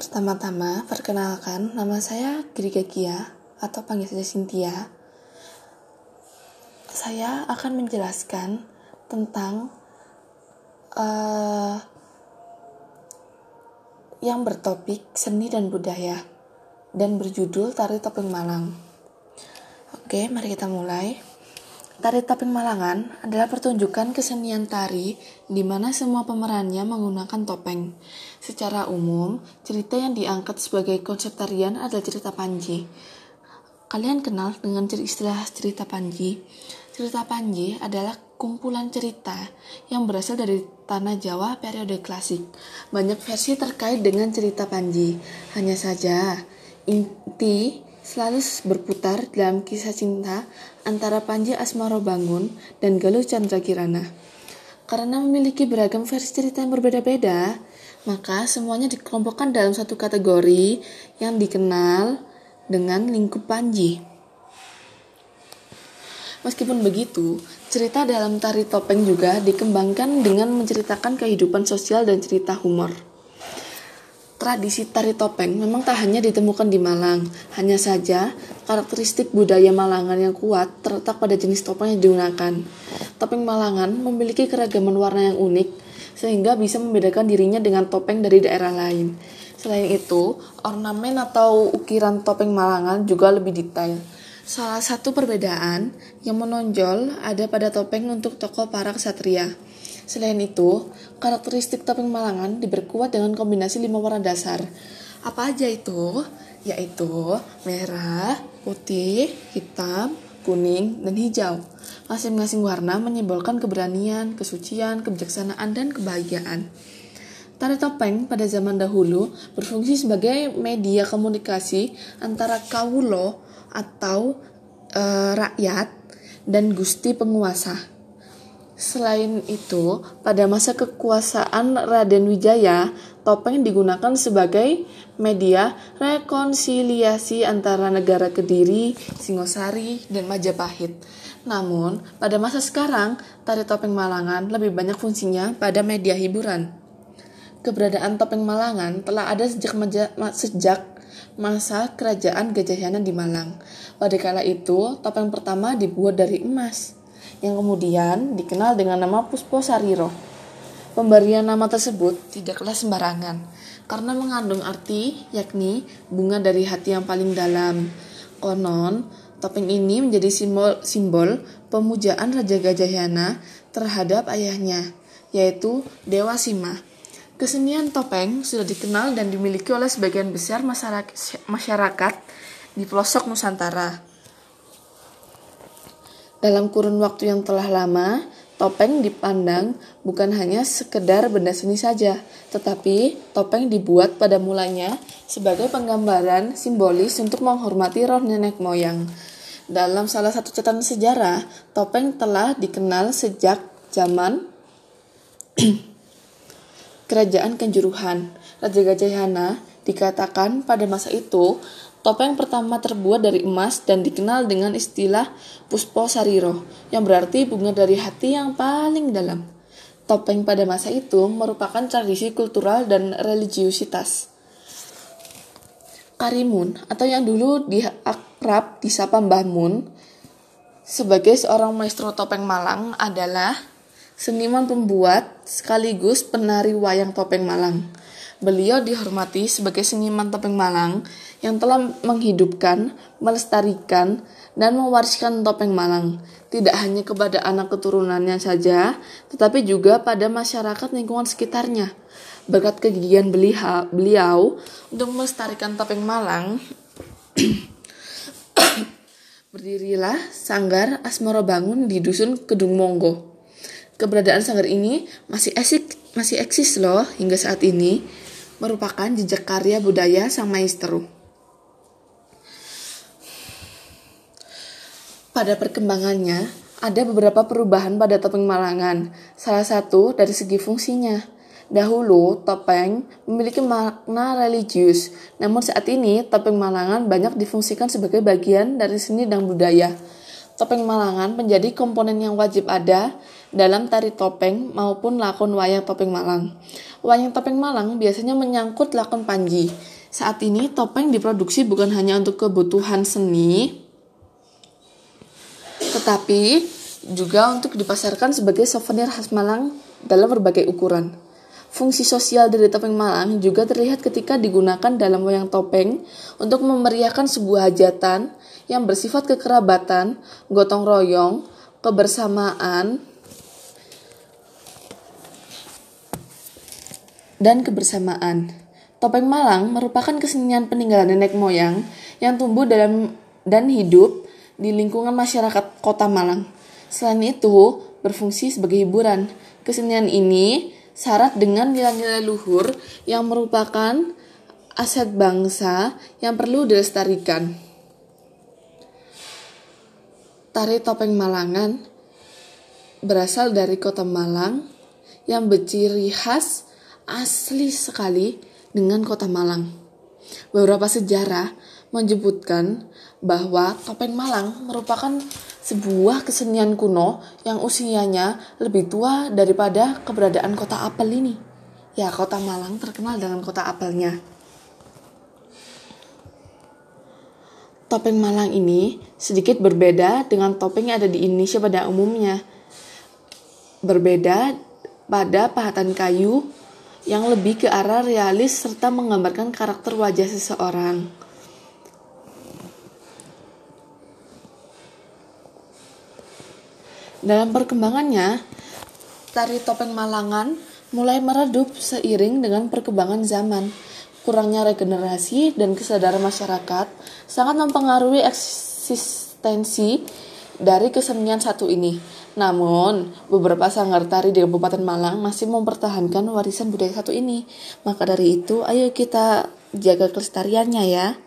Pertama-tama, perkenalkan, nama saya Griga Gia atau panggil saja Cynthia. Saya akan menjelaskan tentang uh, yang bertopik seni dan budaya dan berjudul Tari Topeng Malang. Oke, mari kita mulai. Tari Topeng Malangan adalah pertunjukan kesenian tari di mana semua pemerannya menggunakan topeng. Secara umum, cerita yang diangkat sebagai konsep tarian adalah cerita Panji. Kalian kenal dengan istilah cerita Panji? Cerita Panji adalah kumpulan cerita yang berasal dari tanah Jawa periode klasik. Banyak versi terkait dengan cerita Panji. Hanya saja, inti selalu berputar dalam kisah cinta antara Panji Asmaro Bangun dan Galuh Chandra Kirana. Karena memiliki beragam versi cerita yang berbeda-beda, maka semuanya dikelompokkan dalam satu kategori yang dikenal dengan lingkup Panji. Meskipun begitu, cerita dalam tari topeng juga dikembangkan dengan menceritakan kehidupan sosial dan cerita humor. Tradisi tari topeng memang tak hanya ditemukan di Malang, hanya saja karakteristik budaya Malangan yang kuat terletak pada jenis topeng yang digunakan. Topeng Malangan memiliki keragaman warna yang unik, sehingga bisa membedakan dirinya dengan topeng dari daerah lain. Selain itu, ornamen atau ukiran topeng Malangan juga lebih detail. Salah satu perbedaan yang menonjol ada pada topeng untuk tokoh para ksatria Selain itu, karakteristik topeng Malangan diperkuat dengan kombinasi lima warna dasar. Apa aja itu? Yaitu merah, putih, hitam, kuning, dan hijau. Masing-masing warna menyimbolkan keberanian, kesucian, kebijaksanaan, dan kebahagiaan. Tari topeng pada zaman dahulu berfungsi sebagai media komunikasi antara kawulo atau e, rakyat dan gusti penguasa. Selain itu, pada masa kekuasaan Raden Wijaya, topeng digunakan sebagai media rekonsiliasi antara negara Kediri, Singosari, dan Majapahit. Namun, pada masa sekarang, tari topeng Malangan lebih banyak fungsinya pada media hiburan. Keberadaan topeng Malangan telah ada sejak, sejak masa kerajaan Gajah Yana di Malang. Pada kala itu, topeng pertama dibuat dari emas yang kemudian dikenal dengan nama Puspo Sariro. Pemberian nama tersebut tidaklah sembarangan, karena mengandung arti yakni bunga dari hati yang paling dalam. Konon, topeng ini menjadi simbol, simbol pemujaan Raja Gajah Yana terhadap ayahnya, yaitu Dewa Sima. Kesenian topeng sudah dikenal dan dimiliki oleh sebagian besar masyarakat di pelosok Nusantara. Dalam kurun waktu yang telah lama, topeng dipandang bukan hanya sekedar benda seni saja, tetapi topeng dibuat pada mulanya sebagai penggambaran simbolis untuk menghormati roh nenek moyang. Dalam salah satu catatan sejarah, topeng telah dikenal sejak zaman Kerajaan Kanjuruhan. Raja Gajah Yana dikatakan pada masa itu Topeng pertama terbuat dari emas dan dikenal dengan istilah Puspo Sariro, yang berarti bunga dari hati yang paling dalam. Topeng pada masa itu merupakan tradisi kultural dan religiusitas. Karimun, atau yang dulu diakrab disapa Mbah Mun, sebagai seorang maestro topeng Malang adalah seniman pembuat sekaligus penari wayang topeng Malang. Beliau dihormati sebagai seniman topeng Malang yang telah menghidupkan, melestarikan, dan mewariskan topeng Malang. Tidak hanya kepada anak keturunannya saja, tetapi juga pada masyarakat lingkungan sekitarnya. Berkat kegigihan beliau, untuk melestarikan topeng Malang, berdirilah Sanggar Asmoro Bangun di Dusun Kedung Monggo. Keberadaan sanggar ini masih eksis, masih eksis loh hingga saat ini merupakan jejak karya budaya sang maestro. Pada perkembangannya, ada beberapa perubahan pada topeng Malangan. Salah satu dari segi fungsinya. Dahulu, topeng memiliki makna religius, namun saat ini topeng Malangan banyak difungsikan sebagai bagian dari seni dan budaya. Topeng Malangan menjadi komponen yang wajib ada dalam tari topeng maupun lakon wayang topeng Malang. Wayang topeng Malang biasanya menyangkut lakon Panji. Saat ini topeng diproduksi bukan hanya untuk kebutuhan seni, tetapi juga untuk dipasarkan sebagai souvenir khas Malang dalam berbagai ukuran. Fungsi sosial dari topeng Malang juga terlihat ketika digunakan dalam wayang topeng untuk memeriahkan sebuah hajatan yang bersifat kekerabatan, gotong royong, kebersamaan, dan kebersamaan. Topeng Malang merupakan kesenian peninggalan nenek moyang yang tumbuh dalam dan hidup di lingkungan masyarakat kota Malang. Selain itu, berfungsi sebagai hiburan. Kesenian ini syarat dengan nilai-nilai luhur yang merupakan aset bangsa yang perlu dilestarikan. Tari topeng Malangan berasal dari kota Malang yang berciri khas asli sekali dengan kota Malang. Beberapa sejarah menyebutkan bahwa topeng Malang merupakan sebuah kesenian kuno yang usianya lebih tua daripada keberadaan kota apel ini. Ya, kota Malang terkenal dengan kota apelnya. Topeng Malang ini sedikit berbeda dengan topeng yang ada di Indonesia pada umumnya. Berbeda pada pahatan kayu yang lebih ke arah realis serta menggambarkan karakter wajah seseorang. Dalam perkembangannya, tari topeng Malangan mulai meredup seiring dengan perkembangan zaman. Kurangnya regenerasi dan kesadaran masyarakat sangat mempengaruhi eksistensi dari kesenian satu ini. Namun, beberapa sanggar tari di Kabupaten Malang masih mempertahankan warisan budaya satu ini. Maka dari itu, ayo kita jaga kelestariannya ya.